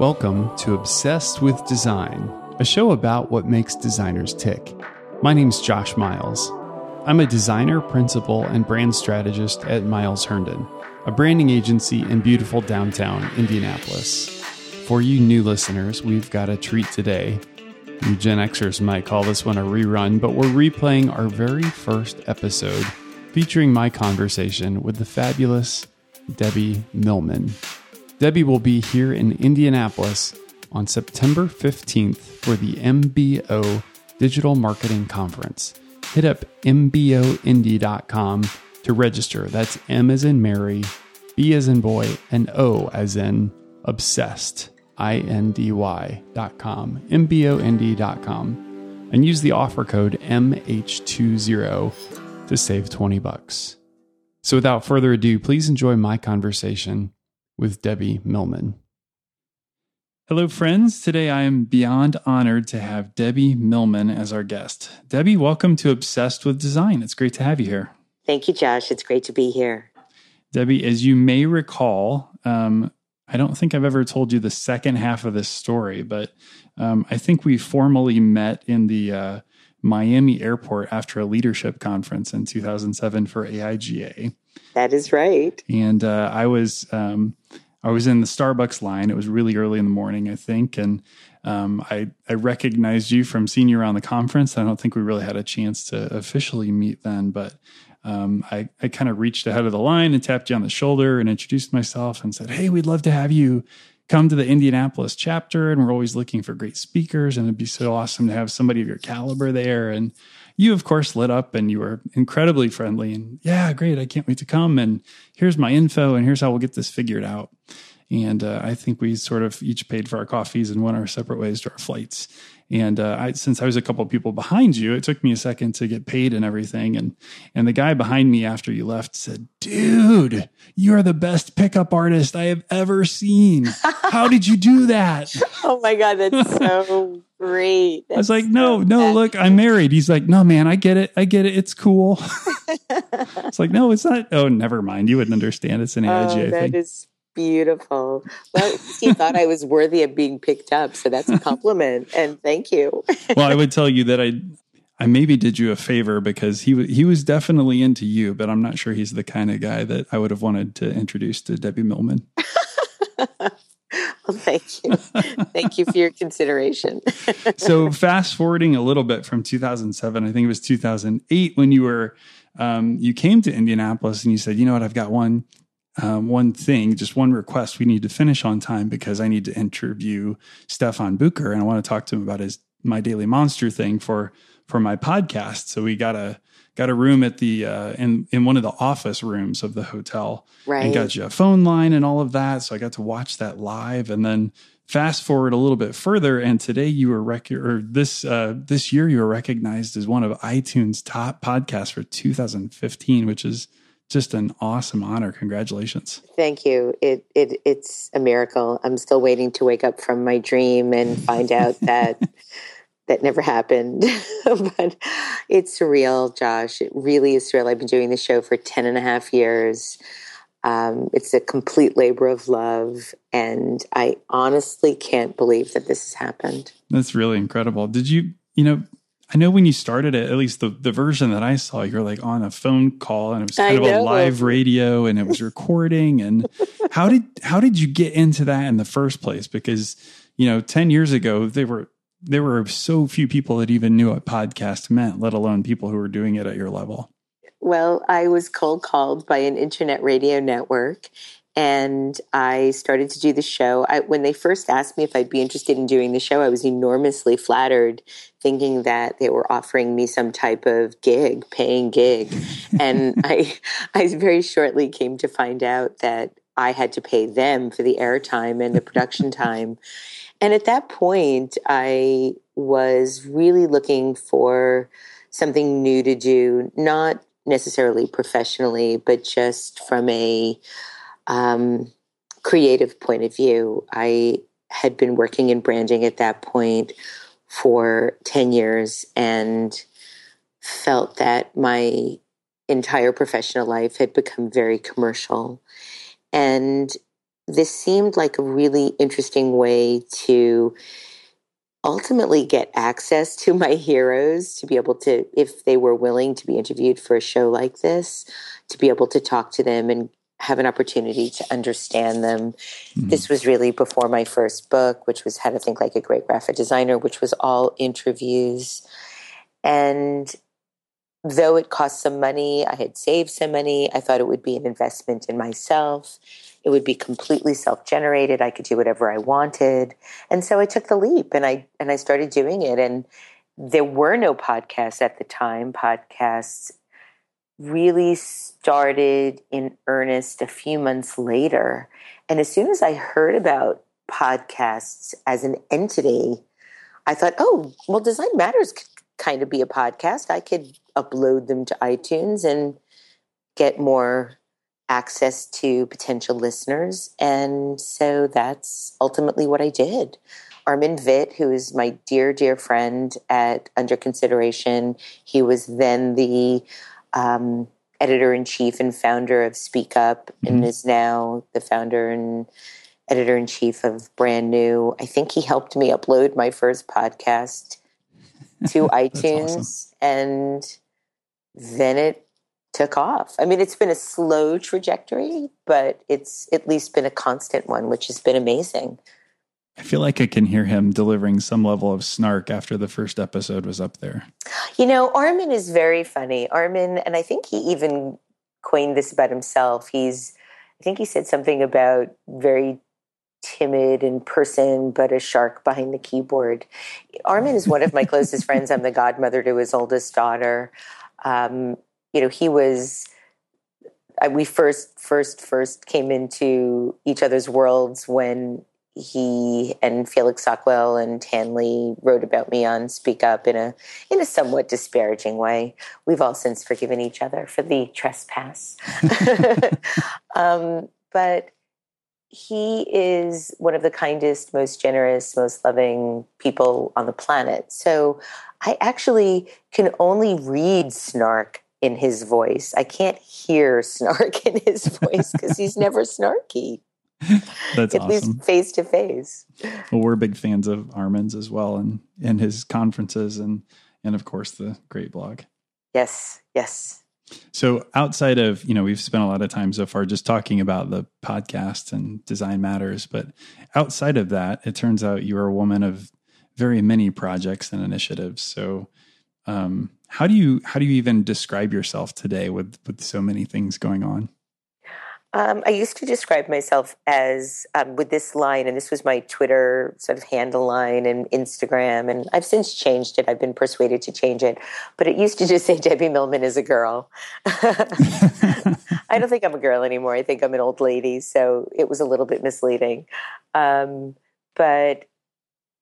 Welcome to Obsessed with Design, a show about what makes designers tick. My name's Josh Miles. I'm a designer, principal, and brand strategist at Miles Herndon, a branding agency in beautiful downtown Indianapolis. For you new listeners, we've got a treat today. You Gen Xers might call this one a rerun, but we're replaying our very first episode featuring my conversation with the fabulous Debbie Millman. Debbie will be here in Indianapolis on September 15th for the MBO Digital Marketing Conference. Hit up MBOIndy.com to register. That's M as in Mary, B as in boy, and O as in obsessed. I-N-D-Y.com, MBOIndy.com, and use the offer code MH20 to save 20 bucks. So without further ado, please enjoy my conversation with Debbie Millman. Hello, friends. Today I am beyond honored to have Debbie Millman as our guest. Debbie, welcome to Obsessed with Design. It's great to have you here. Thank you, Josh. It's great to be here. Debbie, as you may recall, um, I don't think I've ever told you the second half of this story, but um, I think we formally met in the uh, Miami airport after a leadership conference in 2007 for AIGA. That is right. And uh, I was um, I was in the Starbucks line. It was really early in the morning, I think, and um, I I recognized you from seeing you around the conference. I don't think we really had a chance to officially meet then, but um, I I kind of reached ahead of the line and tapped you on the shoulder and introduced myself and said, "Hey, we'd love to have you." Come to the Indianapolis chapter, and we're always looking for great speakers, and it'd be so awesome to have somebody of your caliber there. And you of course lit up and you were incredibly friendly and yeah great i can't wait to come and here's my info and here's how we'll get this figured out and uh, i think we sort of each paid for our coffees and went our separate ways to our flights and uh, I, since I was a couple of people behind you, it took me a second to get paid and everything. And and the guy behind me after you left said, "Dude, you are the best pickup artist I have ever seen. How did you do that?" oh my god, that's so great. That's I was like, "No, so no, look, I'm married." He's like, "No, man, I get it. I get it. It's cool." it's like, "No, it's not." Oh, never mind. You wouldn't understand. It's an AIGA oh, that thing. Is- beautiful. Well, he thought I was worthy of being picked up, so that's a compliment, and thank you. well, I would tell you that I, I maybe did you a favor because he he was definitely into you, but I'm not sure he's the kind of guy that I would have wanted to introduce to Debbie Millman. well, thank you, thank you for your consideration. so, fast forwarding a little bit from 2007, I think it was 2008 when you were. Um, you came to Indianapolis and you said, you know what, I've got one um, one thing, just one request. We need to finish on time because I need to interview Stefan Bucher and I want to talk to him about his my daily monster thing for for my podcast. So we got a got a room at the uh, in in one of the office rooms of the hotel, right? And got you a phone line and all of that. So I got to watch that live, and then fast forward a little bit further, and today you were rec- or this uh, this year you were recognized as one of iTunes top podcasts for 2015, which is just an awesome honor. Congratulations. Thank you. It it it's a miracle. I'm still waiting to wake up from my dream and find out that that never happened. but it's surreal, Josh. It really is surreal. I've been doing the show for 10 and a half years. Um, it's a complete labor of love. And I honestly can't believe that this has happened. That's really incredible. Did you, you know, I know when you started it, at least the, the version that I saw, you're like on a phone call and it was kind of a live radio and it was recording. And how did how did you get into that in the first place? Because you know, ten years ago, there were there were so few people that even knew what podcast meant, let alone people who were doing it at your level. Well, I was cold called by an internet radio network and I started to do the show. I, when they first asked me if I'd be interested in doing the show, I was enormously flattered, thinking that they were offering me some type of gig, paying gig. and I, I very shortly came to find out that I had to pay them for the airtime and the production time. And at that point, I was really looking for something new to do, not necessarily professionally, but just from a um, creative point of view. I had been working in branding at that point for 10 years and felt that my entire professional life had become very commercial. And this seemed like a really interesting way to ultimately get access to my heroes to be able to if they were willing to be interviewed for a show like this to be able to talk to them and have an opportunity to understand them mm-hmm. this was really before my first book which was how to think like a great graphic designer which was all interviews and though it cost some money i had saved some money i thought it would be an investment in myself it would be completely self-generated. I could do whatever I wanted. And so I took the leap and I and I started doing it and there were no podcasts at the time. Podcasts really started in earnest a few months later. And as soon as I heard about podcasts as an entity, I thought, oh, well, Design Matters could kind of be a podcast. I could upload them to iTunes and get more access to potential listeners. And so that's ultimately what I did. Armin Vit, who is my dear, dear friend at Under Consideration, he was then the um, editor in chief and founder of Speak Up mm-hmm. and is now the founder and editor in chief of Brand New. I think he helped me upload my first podcast to iTunes. Awesome. And then it took off. I mean, it's been a slow trajectory, but it's at least been a constant one, which has been amazing. I feel like I can hear him delivering some level of snark after the first episode was up there. You know, Armin is very funny. Armin, and I think he even coined this about himself. He's, I think he said something about very timid in person, but a shark behind the keyboard. Armin is one of my closest friends. I'm the godmother to his oldest daughter. Um, you know, he was we first first first came into each other's worlds when he and Felix Sockwell and Tanley wrote about me on Speak Up in a in a somewhat disparaging way. We've all since forgiven each other for the trespass. um, but he is one of the kindest, most generous, most loving people on the planet. So I actually can only read snark in his voice. I can't hear snark in his voice because he's never snarky. That's at awesome. least face to face. Well, we're big fans of Armin's as well, and and his conferences, and and of course the great blog. Yes, yes. So outside of you know, we've spent a lot of time so far just talking about the podcast and design matters, but outside of that, it turns out you are a woman of very many projects and initiatives. So um, how do you how do you even describe yourself today with with so many things going on? Um, I used to describe myself as um, with this line, and this was my Twitter sort of handle line and Instagram, and I've since changed it. I've been persuaded to change it, but it used to just say Debbie Millman is a girl. I don't think I'm a girl anymore. I think I'm an old lady, so it was a little bit misleading. Um, but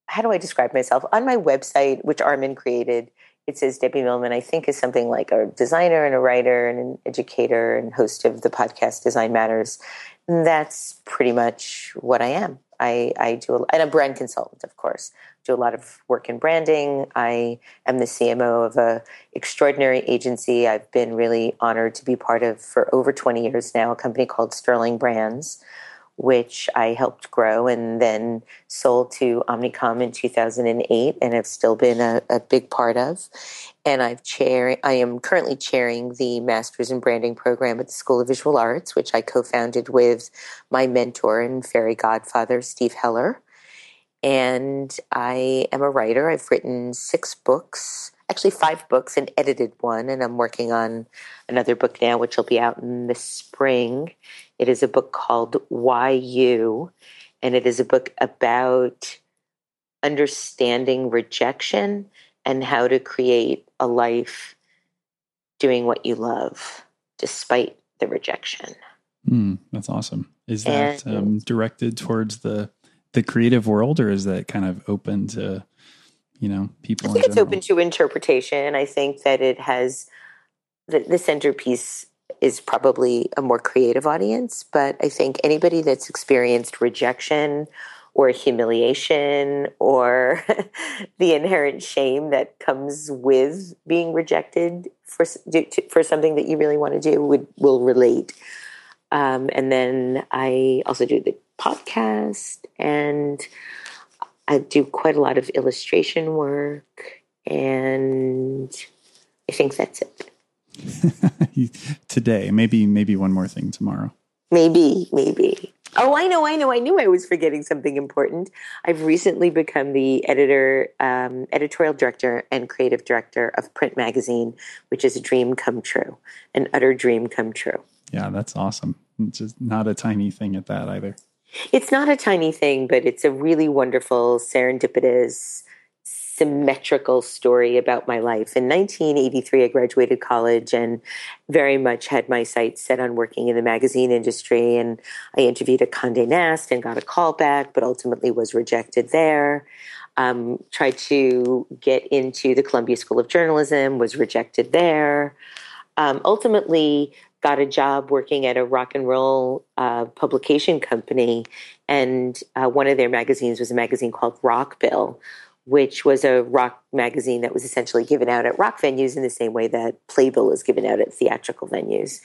how do I describe myself on my website, which Armin created? It says Debbie Millman, I think, is something like a designer and a writer and an educator and host of the podcast Design Matters. And that's pretty much what I am. I, I do, a, and a brand consultant, of course. Do a lot of work in branding. I am the CMO of a extraordinary agency. I've been really honored to be part of for over 20 years now, a company called Sterling Brands, which I helped grow and then sold to Omnicom in 2008 and have still been a, a, big part of. And I've chair, I am currently chairing the Masters in Branding program at the School of Visual Arts, which I co-founded with my mentor and fairy godfather, Steve Heller. And I am a writer. I've written six books, actually five books and edited one. And I'm working on another book now, which will be out in the spring it is a book called Why You, and it is a book about understanding rejection and how to create a life doing what you love despite the rejection. Mm, that's awesome. Is that and, um, directed towards the the creative world, or is that kind of open to you know people? I think it's open to interpretation. I think that it has the, the centerpiece is probably a more creative audience, but I think anybody that's experienced rejection or humiliation or the inherent shame that comes with being rejected for for something that you really want to do would will relate. Um, and then I also do the podcast and I do quite a lot of illustration work. And I think that's it. Today, maybe, maybe one more thing tomorrow. Maybe, maybe. Oh, I know, I know. I knew I was forgetting something important. I've recently become the editor, um, editorial director, and creative director of Print Magazine, which is a dream come true, an utter dream come true. Yeah, that's awesome. It's just not a tiny thing at that either. It's not a tiny thing, but it's a really wonderful, serendipitous, symmetrical story about my life. In 1983, I graduated college and very much had my sights set on working in the magazine industry. And I interviewed at Condé Nast and got a call back, but ultimately was rejected there. Um, tried to get into the Columbia School of Journalism, was rejected there. Um, ultimately, got a job working at a rock and roll uh, publication company, and uh, one of their magazines was a magazine called Rockbill, which was a rock magazine that was essentially given out at rock venues in the same way that Playbill is given out at theatrical venues.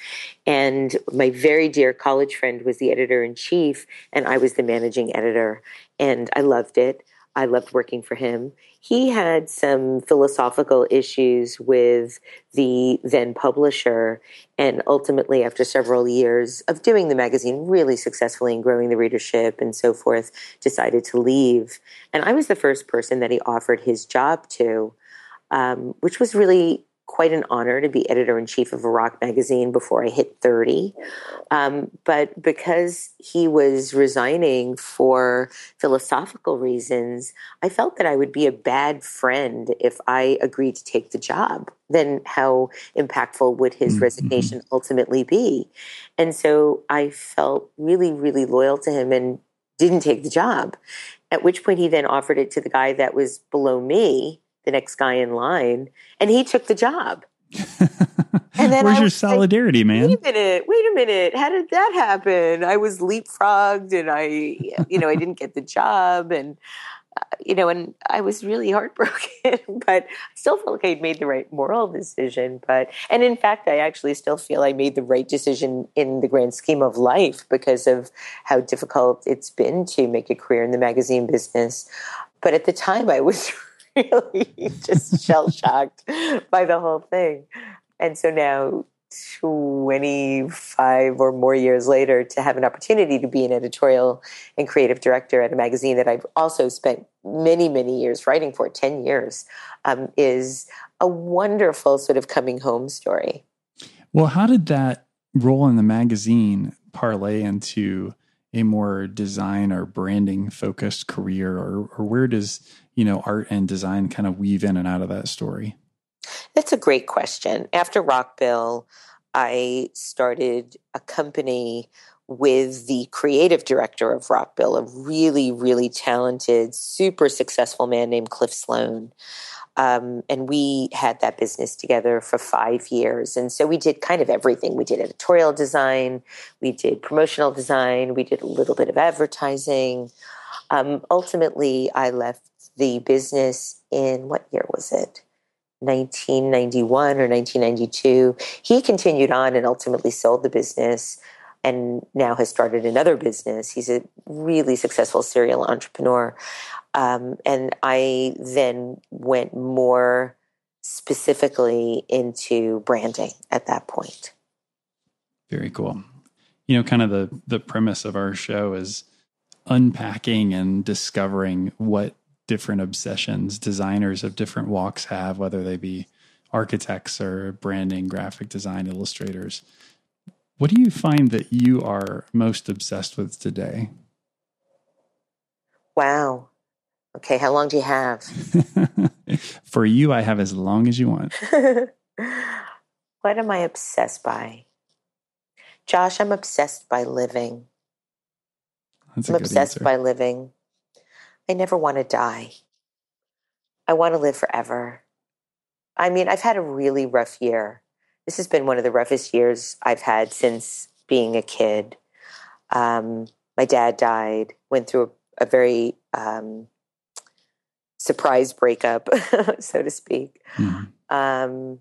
And my very dear college friend was the editor in chief, and I was the managing editor, and I loved it. I loved working for him. He had some philosophical issues with the then publisher, and ultimately, after several years of doing the magazine really successfully and growing the readership and so forth, decided to leave. And I was the first person that he offered his job to, um, which was really quite an honor to be editor in chief of a rock magazine before I hit 30. Um, but because he was resigning for philosophical reasons, I felt that I would be a bad friend if I agreed to take the job. Then how impactful would his mm-hmm. resignation ultimately be? And so I felt really, really loyal to him and didn't take the job. At which point he then offered it to the guy that was below me the next guy in line, and he took the job. and then where's your solidarity, like, man? Wait a minute, wait a minute. How did that happen? I was leapfrogged, and I, you know, I didn't get the job, and uh, you know, and I was really heartbroken. but I still felt like I'd made the right moral decision. But and in fact, I actually still feel I made the right decision in the grand scheme of life because of how difficult it's been to make a career in the magazine business. But at the time, I was really just shell shocked by the whole thing. And so now, 25 or more years later, to have an opportunity to be an editorial and creative director at a magazine that I've also spent many, many years writing for 10 years um, is a wonderful sort of coming home story. Well, how did that role in the magazine parlay into a more design or branding focused career or, or where does you know art and design kind of weave in and out of that story? That's a great question. After rockbill i started a company with the creative director of rockbill a really really talented super successful man named cliff sloan um, and we had that business together for five years. And so we did kind of everything. We did editorial design, we did promotional design, we did a little bit of advertising. Um, ultimately, I left the business in what year was it? 1991 or 1992. He continued on and ultimately sold the business and now has started another business. He's a really successful serial entrepreneur. Um, and I then went more specifically into branding at that point. Very cool. You know, kind of the the premise of our show is unpacking and discovering what different obsessions designers of different walks have, whether they be architects or branding, graphic design, illustrators. What do you find that you are most obsessed with today? Wow. Okay, how long do you have? For you, I have as long as you want. what am I obsessed by? Josh, I'm obsessed by living. That's I'm obsessed answer. by living. I never want to die. I want to live forever. I mean, I've had a really rough year. This has been one of the roughest years I've had since being a kid. Um, my dad died, went through a, a very um, surprise breakup, so to speak. Mm-hmm. Um,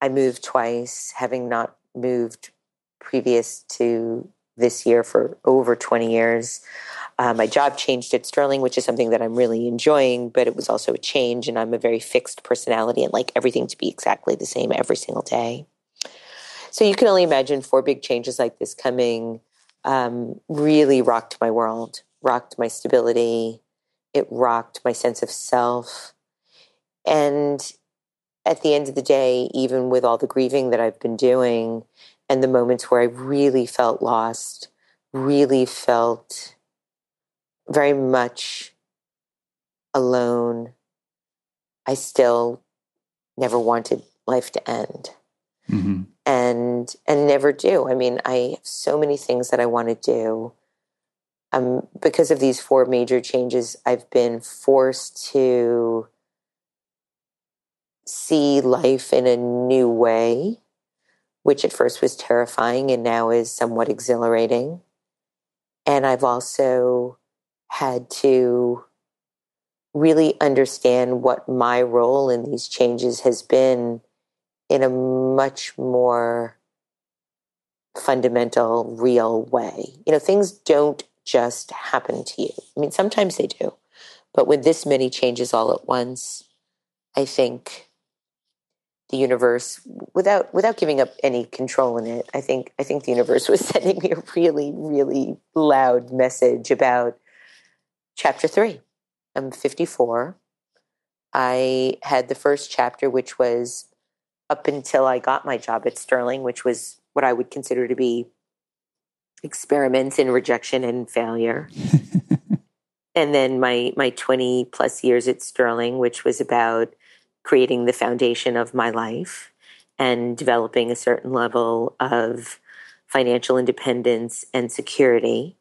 I moved twice, having not moved previous to this year for over 20 years. Uh, my job changed at Sterling, which is something that I'm really enjoying, but it was also a change, and I'm a very fixed personality and like everything to be exactly the same every single day. So you can only imagine four big changes like this coming um, really rocked my world, rocked my stability, it rocked my sense of self. And at the end of the day, even with all the grieving that I've been doing and the moments where I really felt lost, really felt very much alone, I still never wanted life to end. Mm-hmm. And and never do. I mean, I have so many things that I want to do. Um, because of these four major changes, I've been forced to see life in a new way, which at first was terrifying and now is somewhat exhilarating. And I've also had to really understand what my role in these changes has been in a much more fundamental, real way. You know, things don't just happen to you. I mean, sometimes they do, but with this many changes all at once, I think the universe without without giving up any control in it i think i think the universe was sending me a really really loud message about chapter 3 i'm 54 i had the first chapter which was up until i got my job at sterling which was what i would consider to be experiments in rejection and failure and then my my 20 plus years at sterling which was about creating the foundation of my life and developing a certain level of financial independence and security.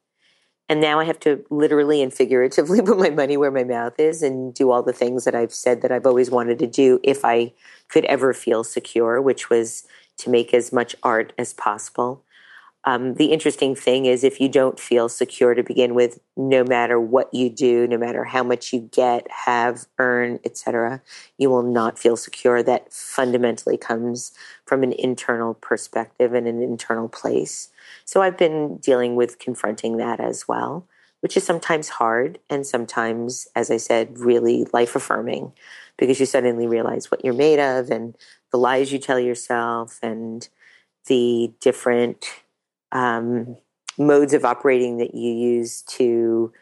And now I have to literally and figuratively put my money where my mouth is and do all the things that I've said that I've always wanted to do if I could ever feel secure, which was to make as much art as possible um, the interesting thing is if you don't feel secure to begin with no matter what you do no matter how much you get have earn etc you will not feel secure. That fundamentally comes from an internal perspective and an internal place. So i've been dealing with confronting that as well which is sometimes hard and sometimes as i said really life affirming because you suddenly realize what you're made of and the lies you tell yourself and the different um, modes of operating that you use to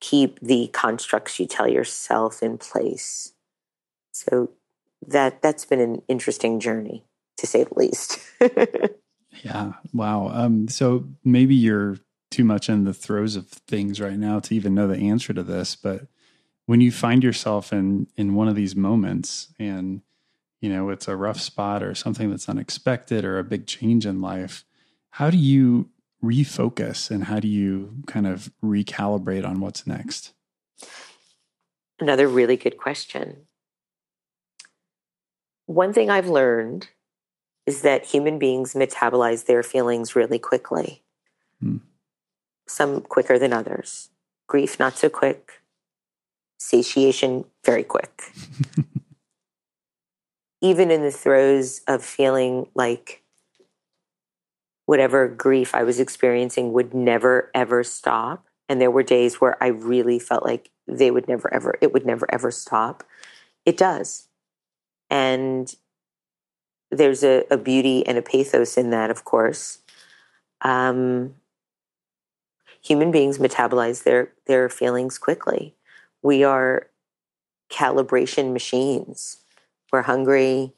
keep the constructs you tell yourself in place. So that that's been an interesting journey, to say the least. yeah. Wow. Um, so maybe you're too much in the throes of things right now to even know the answer to this, but when you find yourself in in one of these moments and you know it's a rough spot or something that's unexpected or a big change in life how do you refocus and how do you kind of recalibrate on what's next? Another really good question. One thing I've learned is that human beings metabolize their feelings really quickly. Hmm. Some quicker than others. Grief, not so quick. Satiation, very quick. Even in the throes of feeling like whatever grief I was experiencing would never ever stop. And there were days where I really felt like they would never ever, it would never ever stop. It does. And there's a, a beauty and a pathos in that, of course. Um, human beings metabolize their, their feelings quickly. We are calibration machines. We're hungry,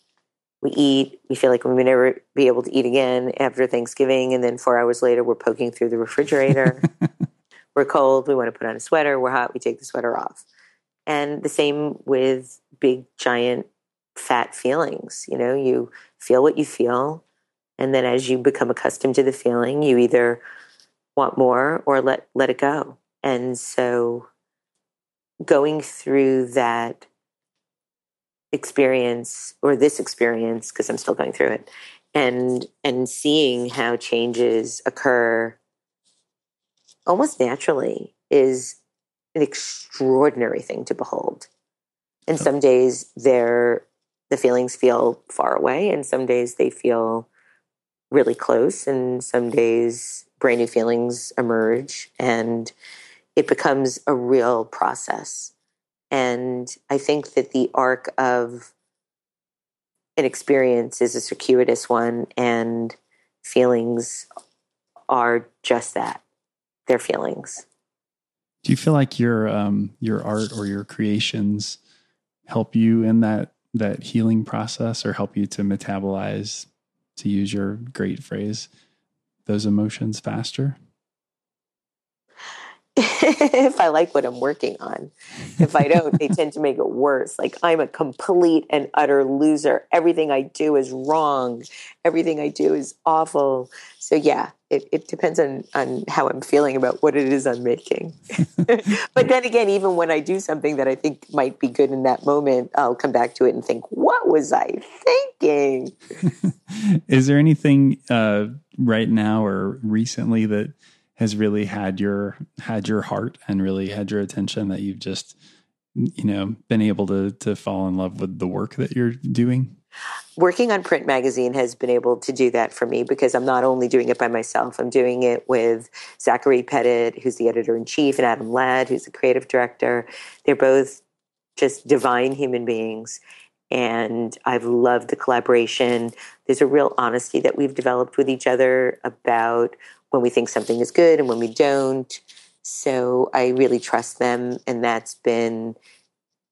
we eat, we feel like we may never be able to eat again after Thanksgiving. And then four hours later, we're poking through the refrigerator. we're cold, we want to put on a sweater. We're hot, we take the sweater off. And the same with big, giant, fat feelings. You know, you feel what you feel. And then as you become accustomed to the feeling, you either want more or let, let it go. And so going through that experience or this experience because I'm still going through it and and seeing how changes occur almost naturally is an extraordinary thing to behold. And some days they're the feelings feel far away and some days they feel really close and some days brand new feelings emerge and it becomes a real process. And I think that the arc of an experience is a circuitous one, and feelings are just that they're feelings. Do you feel like your um, your art or your creations help you in that that healing process, or help you to metabolize, to use your great phrase, those emotions faster? if I like what I'm working on. If I don't, they tend to make it worse. Like I'm a complete and utter loser. Everything I do is wrong. Everything I do is awful. So yeah, it, it depends on, on how I'm feeling about what it is I'm making. but then again, even when I do something that I think might be good in that moment, I'll come back to it and think, what was I thinking? is there anything uh, right now or recently that has really had your had your heart and really had your attention that you've just you know been able to to fall in love with the work that you're doing working on print magazine has been able to do that for me because i'm not only doing it by myself i'm doing it with zachary petit who's the editor-in-chief and adam ladd who's the creative director they're both just divine human beings and I've loved the collaboration. There's a real honesty that we've developed with each other about when we think something is good and when we don't. So I really trust them, and that's been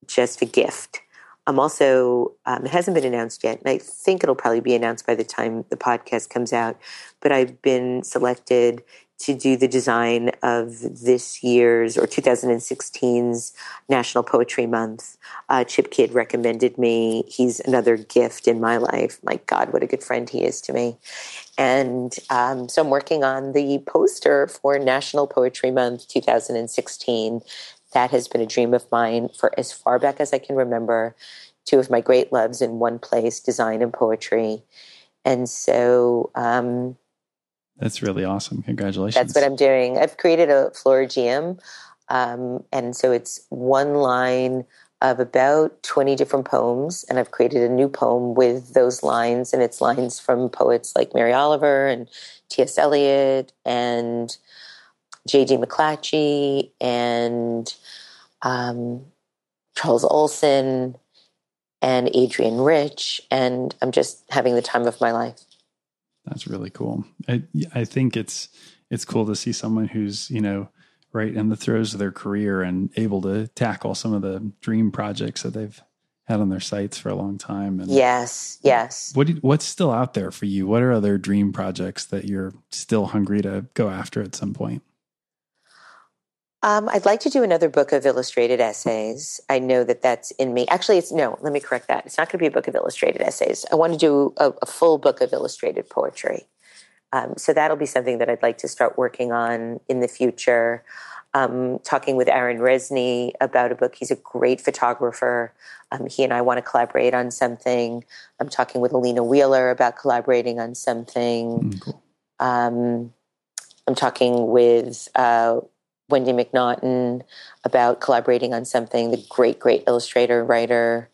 just a gift. I'm also, um, it hasn't been announced yet, and I think it'll probably be announced by the time the podcast comes out, but I've been selected to do the design of this year's or 2016's National Poetry Month. Uh, Chip Kidd recommended me. He's another gift in my life. My God, what a good friend he is to me. And um, so I'm working on the poster for National Poetry Month 2016. That has been a dream of mine for as far back as I can remember. Two of my great loves in one place design and poetry. And so, um, that's really awesome. Congratulations. That's what I'm doing. I've created a Florilegium. Um, and so it's one line of about 20 different poems. And I've created a new poem with those lines. And it's lines from poets like Mary Oliver and T.S. Eliot and J.D. McClatchy and um, Charles Olson and Adrienne Rich. And I'm just having the time of my life. That's really cool. I, I think it's it's cool to see someone who's you know right in the throes of their career and able to tackle some of the dream projects that they've had on their sites for a long time. And yes, yes. What what's still out there for you? What are other dream projects that you're still hungry to go after at some point? Um, I'd like to do another book of illustrated essays. I know that that's in me. Actually, it's no. Let me correct that. It's not going to be a book of illustrated essays. I want to do a, a full book of illustrated poetry. Um, so that'll be something that I'd like to start working on in the future. Um, talking with Aaron Resney about a book. He's a great photographer. Um, he and I want to collaborate on something. I'm talking with Alina Wheeler about collaborating on something. Mm, cool. Um, I'm talking with uh, Wendy MacNaughton about collaborating on something. The great, great illustrator, writer,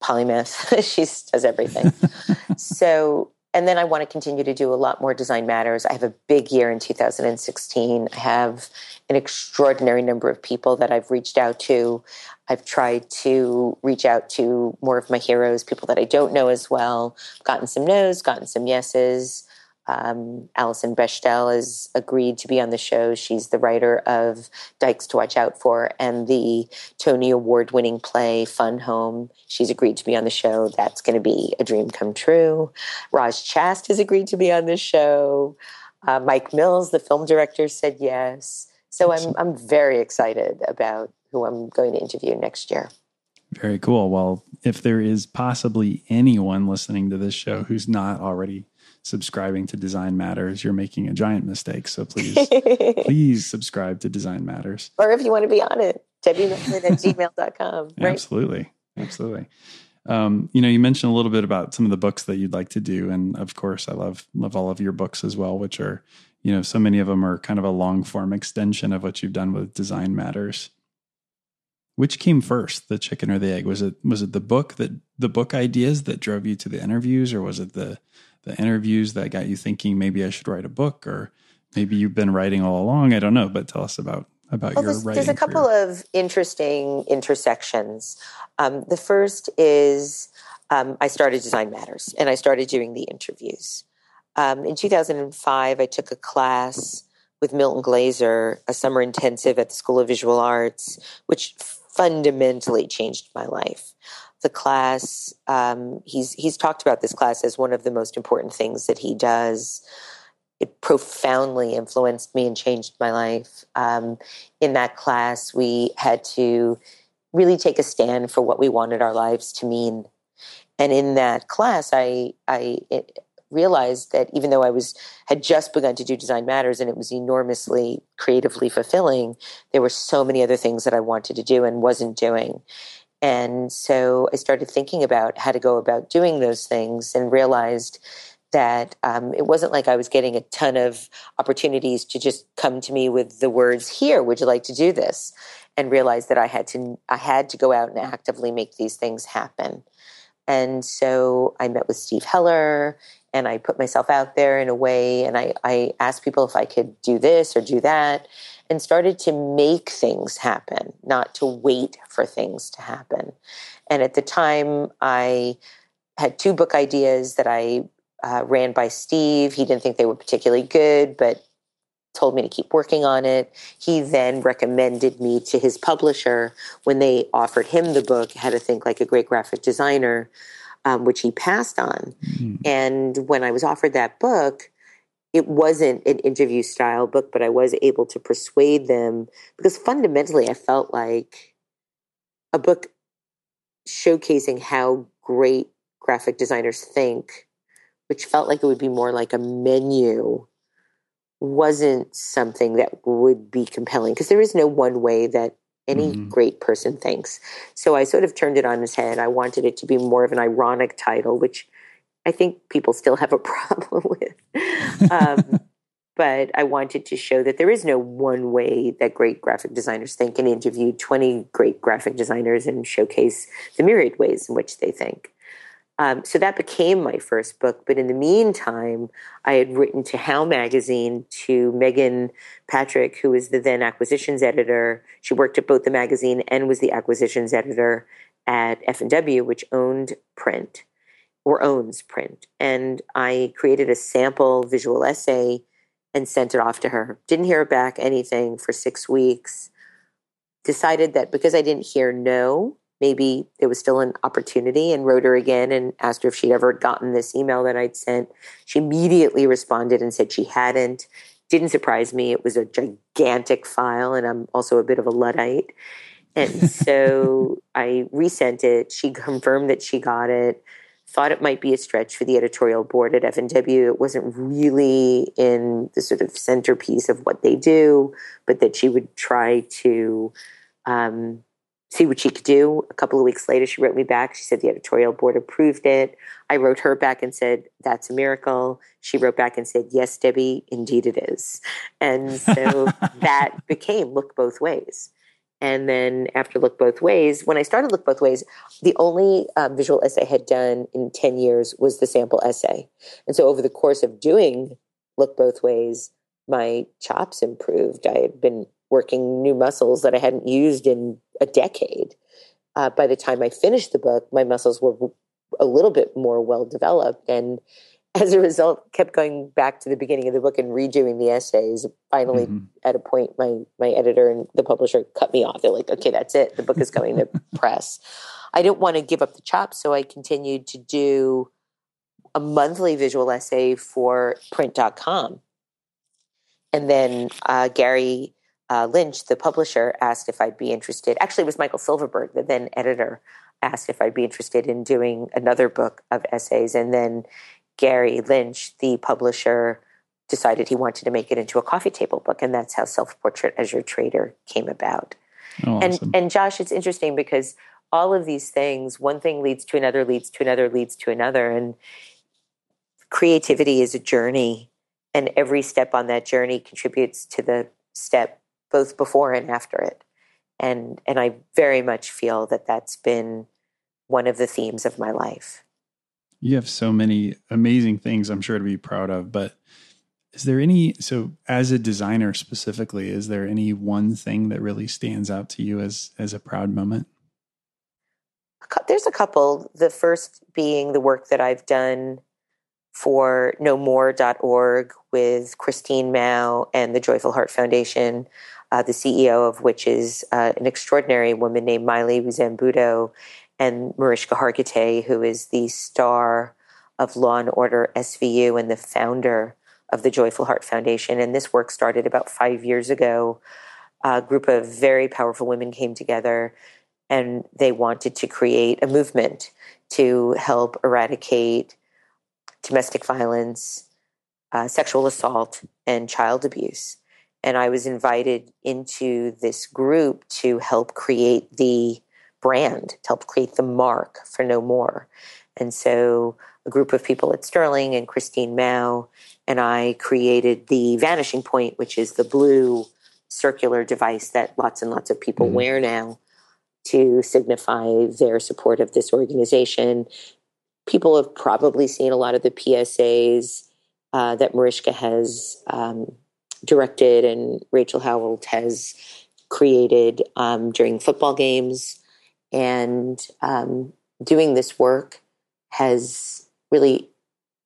polymath. she does everything. so, and then I want to continue to do a lot more Design Matters. I have a big year in 2016. I have an extraordinary number of people that I've reached out to. I've tried to reach out to more of my heroes, people that I don't know as well. Gotten some no's, gotten some yeses. Um, Alison Bechdel has agreed to be on the show. She's the writer of Dykes to Watch Out For and the Tony Award winning play Fun Home. She's agreed to be on the show. That's going to be a dream come true. Roz Chast has agreed to be on the show. Uh, Mike Mills, the film director, said yes. So I'm, I'm very excited about who I'm going to interview next year. Very cool. Well, if there is possibly anyone listening to this show who's not already subscribing to Design Matters, you're making a giant mistake. So please, please subscribe to Design Matters. Or if you want to be on it, debbiemillman at gmail.com. Right? Absolutely. Absolutely. Um, you know, you mentioned a little bit about some of the books that you'd like to do. And of course, I love, love all of your books as well, which are, you know, so many of them are kind of a long form extension of what you've done with Design Matters. Which came first, the chicken or the egg? Was it was it the book that the book ideas that drove you to the interviews, or was it the the interviews that got you thinking maybe I should write a book? Or maybe you've been writing all along. I don't know, but tell us about about well, your there's, writing. There's a couple career. of interesting intersections. Um, the first is um, I started Design Matters, and I started doing the interviews. Um, in 2005, I took a class with Milton Glaser, a summer intensive at the School of Visual Arts, which fundamentally changed my life. The class, um, he's he's talked about this class as one of the most important things that he does. It profoundly influenced me and changed my life. Um, in that class, we had to really take a stand for what we wanted our lives to mean. And in that class, I I it, realized that even though I was had just begun to do Design Matters and it was enormously creatively fulfilling, there were so many other things that I wanted to do and wasn't doing. And so I started thinking about how to go about doing those things and realized that um, it wasn't like I was getting a ton of opportunities to just come to me with the words, "Here, would you like to do this?" and realized that I had to I had to go out and actively make these things happen. And so I met with Steve Heller and I put myself out there in a way and I, I asked people if I could do this or do that and started to make things happen, not to wait for things to happen. And at the time, I had two book ideas that I uh, ran by Steve. He didn't think they were particularly good, but told me to keep working on it. He then recommended me to his publisher when they offered him the book, How to Think Like a Great Graphic Designer um, which he passed on. Mm-hmm. And when I was offered that book, it wasn't an interview style book, but I was able to persuade them because fundamentally I felt like a book showcasing how great graphic designers think, which felt like it would be more like a menu, wasn't something that would be compelling because there is no one way that any mm-hmm. great person thinks. So I sort of turned it on its head. I wanted it to be more of an ironic title, which I think people still have a problem with. Um, but I wanted to show that there is no one way that great graphic designers think and interview 20 great graphic designers and showcase the myriad ways in which they think. Um, so that became my first book. But in the meantime, I had written to How Magazine to Megan Patrick, who was the then acquisitions editor. She worked at both the magazine and was the acquisitions editor at F&W, which owned print or owns print. And I created a sample visual essay and sent it off to her. Didn't hear back anything for six weeks. Decided that because I didn't hear no, maybe there was still an opportunity and wrote her again and asked her if she'd ever gotten this email that I'd sent. She immediately responded and said she hadn't. Didn't surprise me. It was a gigantic file, and I'm also a bit of a Luddite. And so I resent it. She confirmed that she got it. Thought it might be a stretch for the editorial board at F&W. It wasn't really in the sort of centerpiece of what they do, but that she would try to um, see what she could do. A couple of weeks later, she wrote me back. She said the editorial board approved it. I wrote her back and said, That's a miracle. She wrote back and said, Yes, Debbie, indeed it is. And so that became Look Both Ways. And then after Look Both Ways, when I started Look Both Ways, the only um, visual essay I had done in 10 years was the sample essay. And so over the course of doing Look Both Ways, my chops improved. I had been working new muscles that I hadn't used in a decade. Uh, by the time I finished the book, my muscles were a little bit more well developed. And as a result, kept going back to the beginning of the book and redoing the essays. Finally, mm-hmm. at a point, my my editor and the publisher cut me off. They're like, "Okay, that's it. The book is going to press." I didn't want to give up the chops, so I continued to do a monthly visual essay for print.com. And then uh, Gary uh, Lynch, the publisher, asked if I'd be interested. Actually, it was Michael Silverberg, the then editor, asked if I'd be interested in doing another book of essays. And then Gary Lynch, the publisher, decided he wanted to make it into a coffee table book. And that's how Self Portrait as Your Traitor came about. Oh, and, awesome. and Josh, it's interesting because all of these things, one thing leads to another, leads to another, leads to another. And creativity is a journey. And every step on that journey contributes to the step both before and after it. And, and I very much feel that that's been one of the themes of my life. You have so many amazing things I'm sure to be proud of, but is there any so as a designer specifically is there any one thing that really stands out to you as as a proud moment? There's a couple. The first being the work that i've done for nomore.org with christine mau and the joyful heart foundation uh, the ceo of which is uh, an extraordinary woman named Maile Zambuto and mariska hargitay who is the star of law and order svu and the founder of the Joyful Heart Foundation. And this work started about five years ago. A group of very powerful women came together and they wanted to create a movement to help eradicate domestic violence, uh, sexual assault, and child abuse. And I was invited into this group to help create the brand, to help create the mark for No More. And so a group of people at Sterling and Christine Mau and I created the vanishing point, which is the blue circular device that lots and lots of people mm-hmm. wear now to signify their support of this organization. People have probably seen a lot of the PSAs uh, that Mariska has um, directed and Rachel Howald has created um, during football games. And um, doing this work has really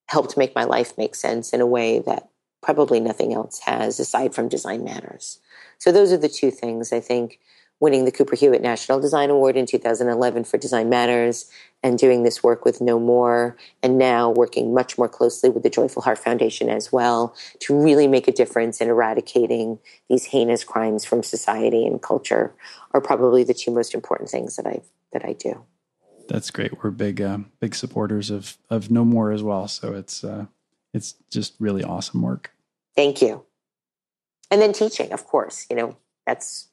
helped make my life make sense in a way that probably nothing else has aside from design matters. So those are the two things I think winning the Cooper Hewitt National Design Award in 2011 for Design Matters and doing this work with No More and now working much more closely with the Joyful Heart Foundation as well to really make a difference in eradicating these heinous crimes from society and culture are probably the two most important things that I that I do. That's great. We're big, uh, big supporters of of No More as well. So it's uh, it's just really awesome work. Thank you. And then teaching, of course. You know, that's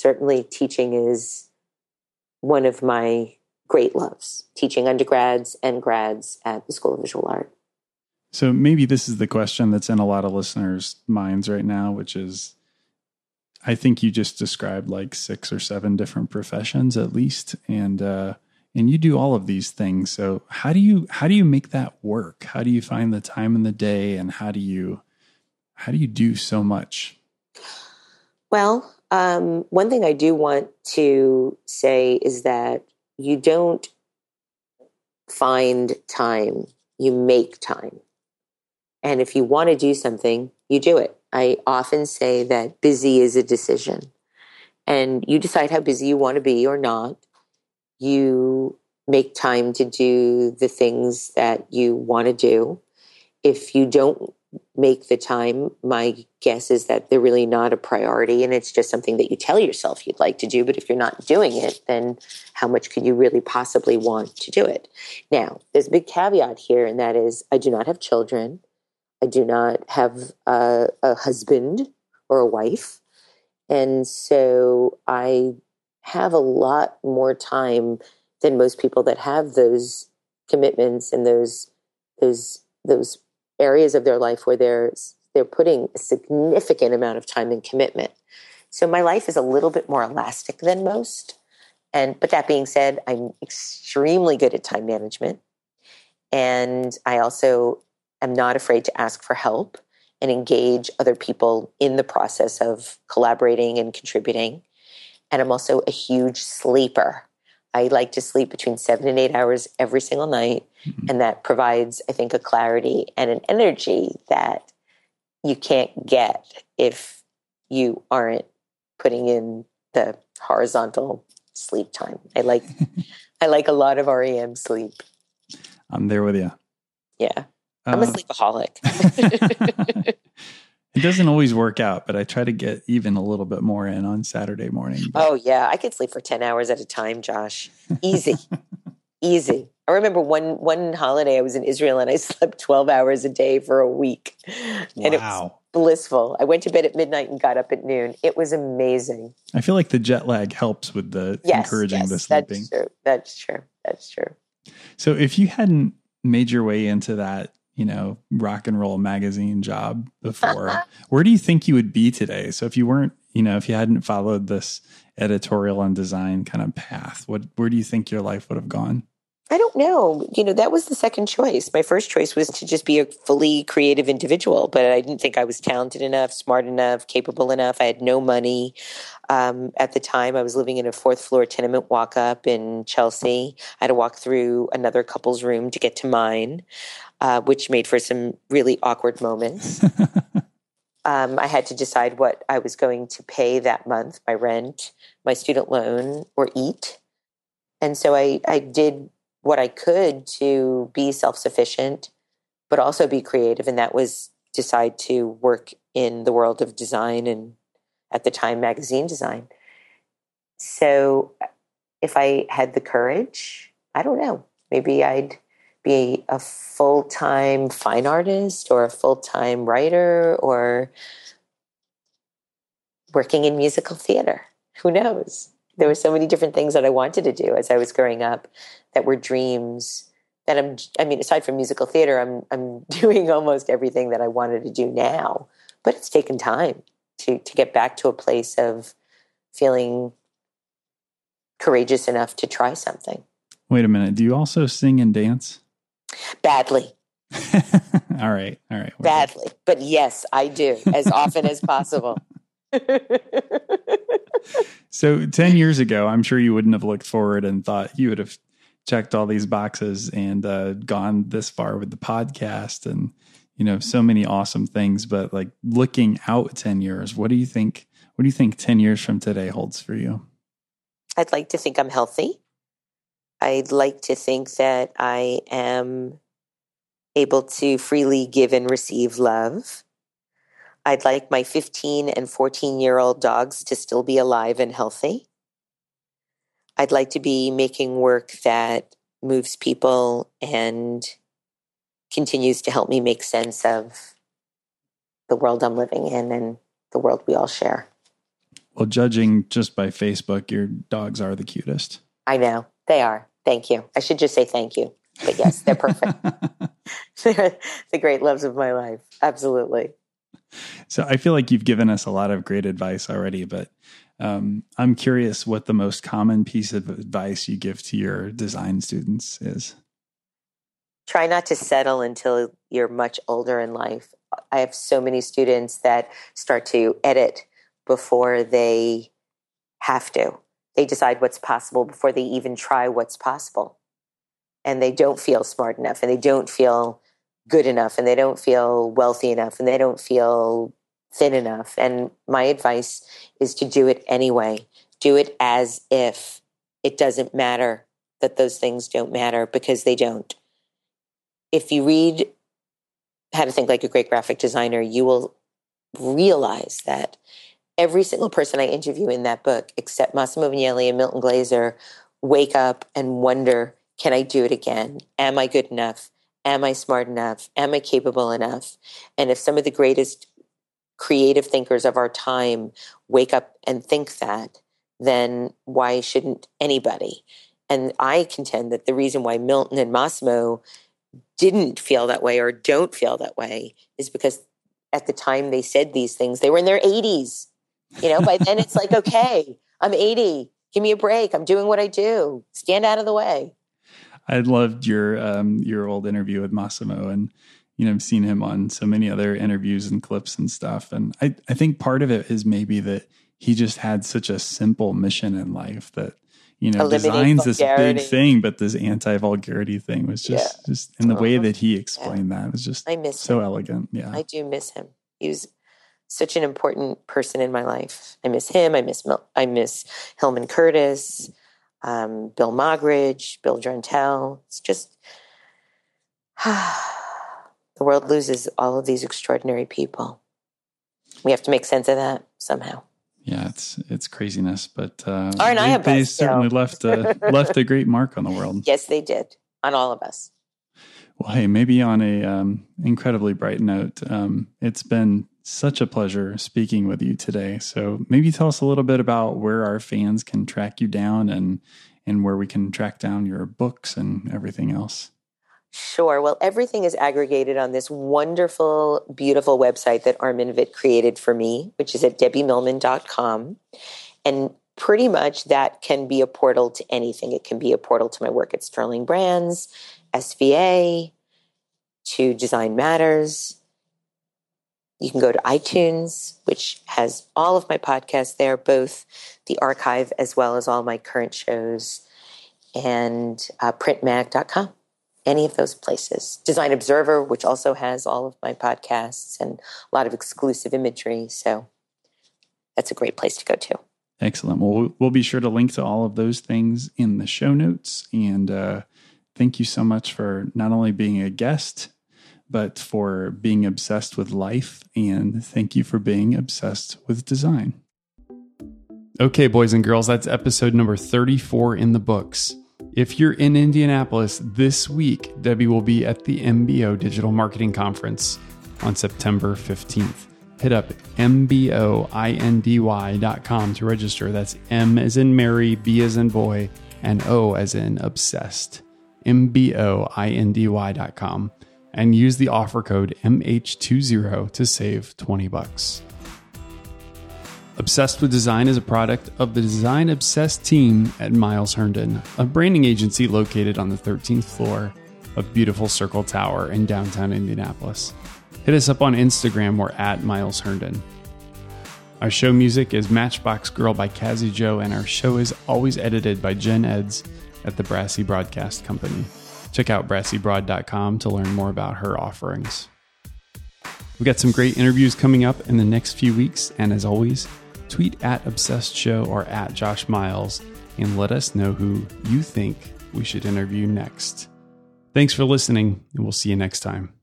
certainly teaching is one of my great loves. Teaching undergrads and grads at the School of Visual Art. So maybe this is the question that's in a lot of listeners' minds right now, which is I think you just described like six or seven different professions at least. And uh, and you do all of these things so how do you how do you make that work how do you find the time in the day and how do you how do you do so much well um, one thing i do want to say is that you don't find time. You make time. And if you want to do something you do it. I often say that busy is a decision. And you decide how busy you want to be or not. You make time to do the things that you want to do. If you don't make the time, my guess is that they're really not a priority and it's just something that you tell yourself you'd like to do. But if you're not doing it, then how much could you really possibly want to do it? Now, there's a big caveat here, and that is I do not have children. I do not have a, a husband or a wife. And so I have a lot more time than most people that have those commitments and those those those areas of their life where they're they're putting a significant amount of time and commitment. So my life is a little bit more elastic than most. And but that being said, I'm extremely good at time management. And I also am not afraid to ask for help and engage other people in the process of collaborating and contributing and I'm also a huge sleeper. I like to sleep between seven and eight hours every single night. Mm-hmm. And that provides, I think, a clarity and an energy that you can't get if you aren't putting in the horizontal sleep time. I like I like a lot of REM sleep. I'm there with you. Yeah. I'm uh, a sleepaholic. It doesn't always work out, but I try to get even a little bit more in on Saturday morning. But. Oh yeah, I could sleep for 10 hours at a time, Josh. Easy. Easy. I remember one one holiday I was in Israel and I slept 12 hours a day for a week. And wow. it was blissful. I went to bed at midnight and got up at noon. It was amazing. I feel like the jet lag helps with the yes, encouraging yes, the sleeping. That's true. That's true. That's true. So if you hadn't made your way into that you know, rock and roll magazine job before, where do you think you would be today? So if you weren't, you know, if you hadn't followed this editorial and design kind of path, what where do you think your life would have gone? I don't know. You know, that was the second choice. My first choice was to just be a fully creative individual, but I didn't think I was talented enough, smart enough, capable enough. I had no money. Um, at the time, I was living in a fourth floor tenement walk up in Chelsea. I had to walk through another couple's room to get to mine, uh, which made for some really awkward moments. um, I had to decide what I was going to pay that month my rent, my student loan, or eat. And so I, I did what I could to be self sufficient, but also be creative. And that was decide to work in the world of design and at the time magazine design. So if I had the courage, I don't know, maybe I'd be a full time fine artist or a full time writer or working in musical theater. Who knows? there were so many different things that I wanted to do as I was growing up that were dreams that I'm I mean aside from musical theater I'm I'm doing almost everything that I wanted to do now but it's taken time to to get back to a place of feeling courageous enough to try something. Wait a minute, do you also sing and dance? Badly. all right, all right. Badly. Good. But yes, I do as often as possible. so 10 years ago, I'm sure you wouldn't have looked forward and thought you would have checked all these boxes and uh, gone this far with the podcast and, you know, so many awesome things. But like looking out 10 years, what do you think? What do you think 10 years from today holds for you? I'd like to think I'm healthy. I'd like to think that I am able to freely give and receive love. I'd like my 15 and 14 year old dogs to still be alive and healthy. I'd like to be making work that moves people and continues to help me make sense of the world I'm living in and the world we all share. Well, judging just by Facebook, your dogs are the cutest. I know. They are. Thank you. I should just say thank you. But yes, they're perfect. they're the great loves of my life. Absolutely. So I feel like you've given us a lot of great advice already, but um, I'm curious what the most common piece of advice you give to your design students is. Try not to settle until you're much older in life. I have so many students that start to edit before they have to. They decide what's possible before they even try what's possible. And they don't feel smart enough and they don't feel good enough and they don't feel wealthy enough and they don't feel thin enough. And my advice is to do it anyway. Do it as if it doesn't matter that those things don't matter because they don't. If you read How to Think Like a Great Graphic Designer, you will realize that every single person I interview in that book, except Massimo Vignelli and Milton Glaser, wake up and wonder, can I do it again? Am I good enough? Am I smart enough? Am I capable enough? And if some of the greatest creative thinkers of our time wake up and think that, then why shouldn't anybody? And I contend that the reason why Milton and Massimo didn't feel that way or don't feel that way is because at the time they said these things, they were in their 80s. You know, by then it's like, okay, I'm 80. Give me a break. I'm doing what I do. Stand out of the way. I loved your um, your old interview with Massimo, and you know I've seen him on so many other interviews and clips and stuff. And I I think part of it is maybe that he just had such a simple mission in life that you know designs this big thing, but this anti vulgarity thing was just yeah. just in the way that he explained yeah. that was just I miss so him. elegant. Yeah, I do miss him. He was such an important person in my life. I miss him. I miss Mil- I miss Hillman Curtis um, Bill Moggridge, Bill Drenttel. It's just the world loses all of these extraordinary people. We have to make sense of that somehow. Yeah, it's it's craziness, but uh, they, they certainly left a left a great mark on the world. Yes, they did on all of us. Well, hey, maybe on a um, incredibly bright note, um, it's been such a pleasure speaking with you today. So maybe tell us a little bit about where our fans can track you down and and where we can track down your books and everything else. Sure. Well, everything is aggregated on this wonderful, beautiful website that Armin Vit created for me, which is at debbiemillman.com. And pretty much that can be a portal to anything. It can be a portal to my work at Sterling Brands, SVA, to Design Matters. You can go to iTunes, which has all of my podcasts there, both the archive as well as all my current shows, and uh, printmag.com any of those places. Design Observer, which also has all of my podcasts and a lot of exclusive imagery. So that's a great place to go to. Excellent. Well, we'll be sure to link to all of those things in the show notes. And uh, thank you so much for not only being a guest, but for being obsessed with life. And thank you for being obsessed with design. Okay, boys and girls, that's episode number 34 in the books. If you're in Indianapolis this week, Debbie will be at the MBO Digital Marketing Conference on September 15th. Hit up MBOINDY.com to register. That's M as in Mary, B as in boy, and O as in obsessed. MBOINDY.com and use the offer code MH20 to save 20 bucks. Obsessed with Design is a product of the Design Obsessed team at Miles Herndon, a branding agency located on the 13th floor of beautiful Circle Tower in downtown Indianapolis. Hit us up on Instagram, we're at Miles Herndon. Our show music is Matchbox Girl by Kazzy Joe, and our show is always edited by Jen Eds at the Brassy Broadcast Company. Check out brassybroad.com to learn more about her offerings. We've got some great interviews coming up in the next few weeks, and as always, tweet at Obsessed Show or at Josh Miles and let us know who you think we should interview next. Thanks for listening, and we'll see you next time.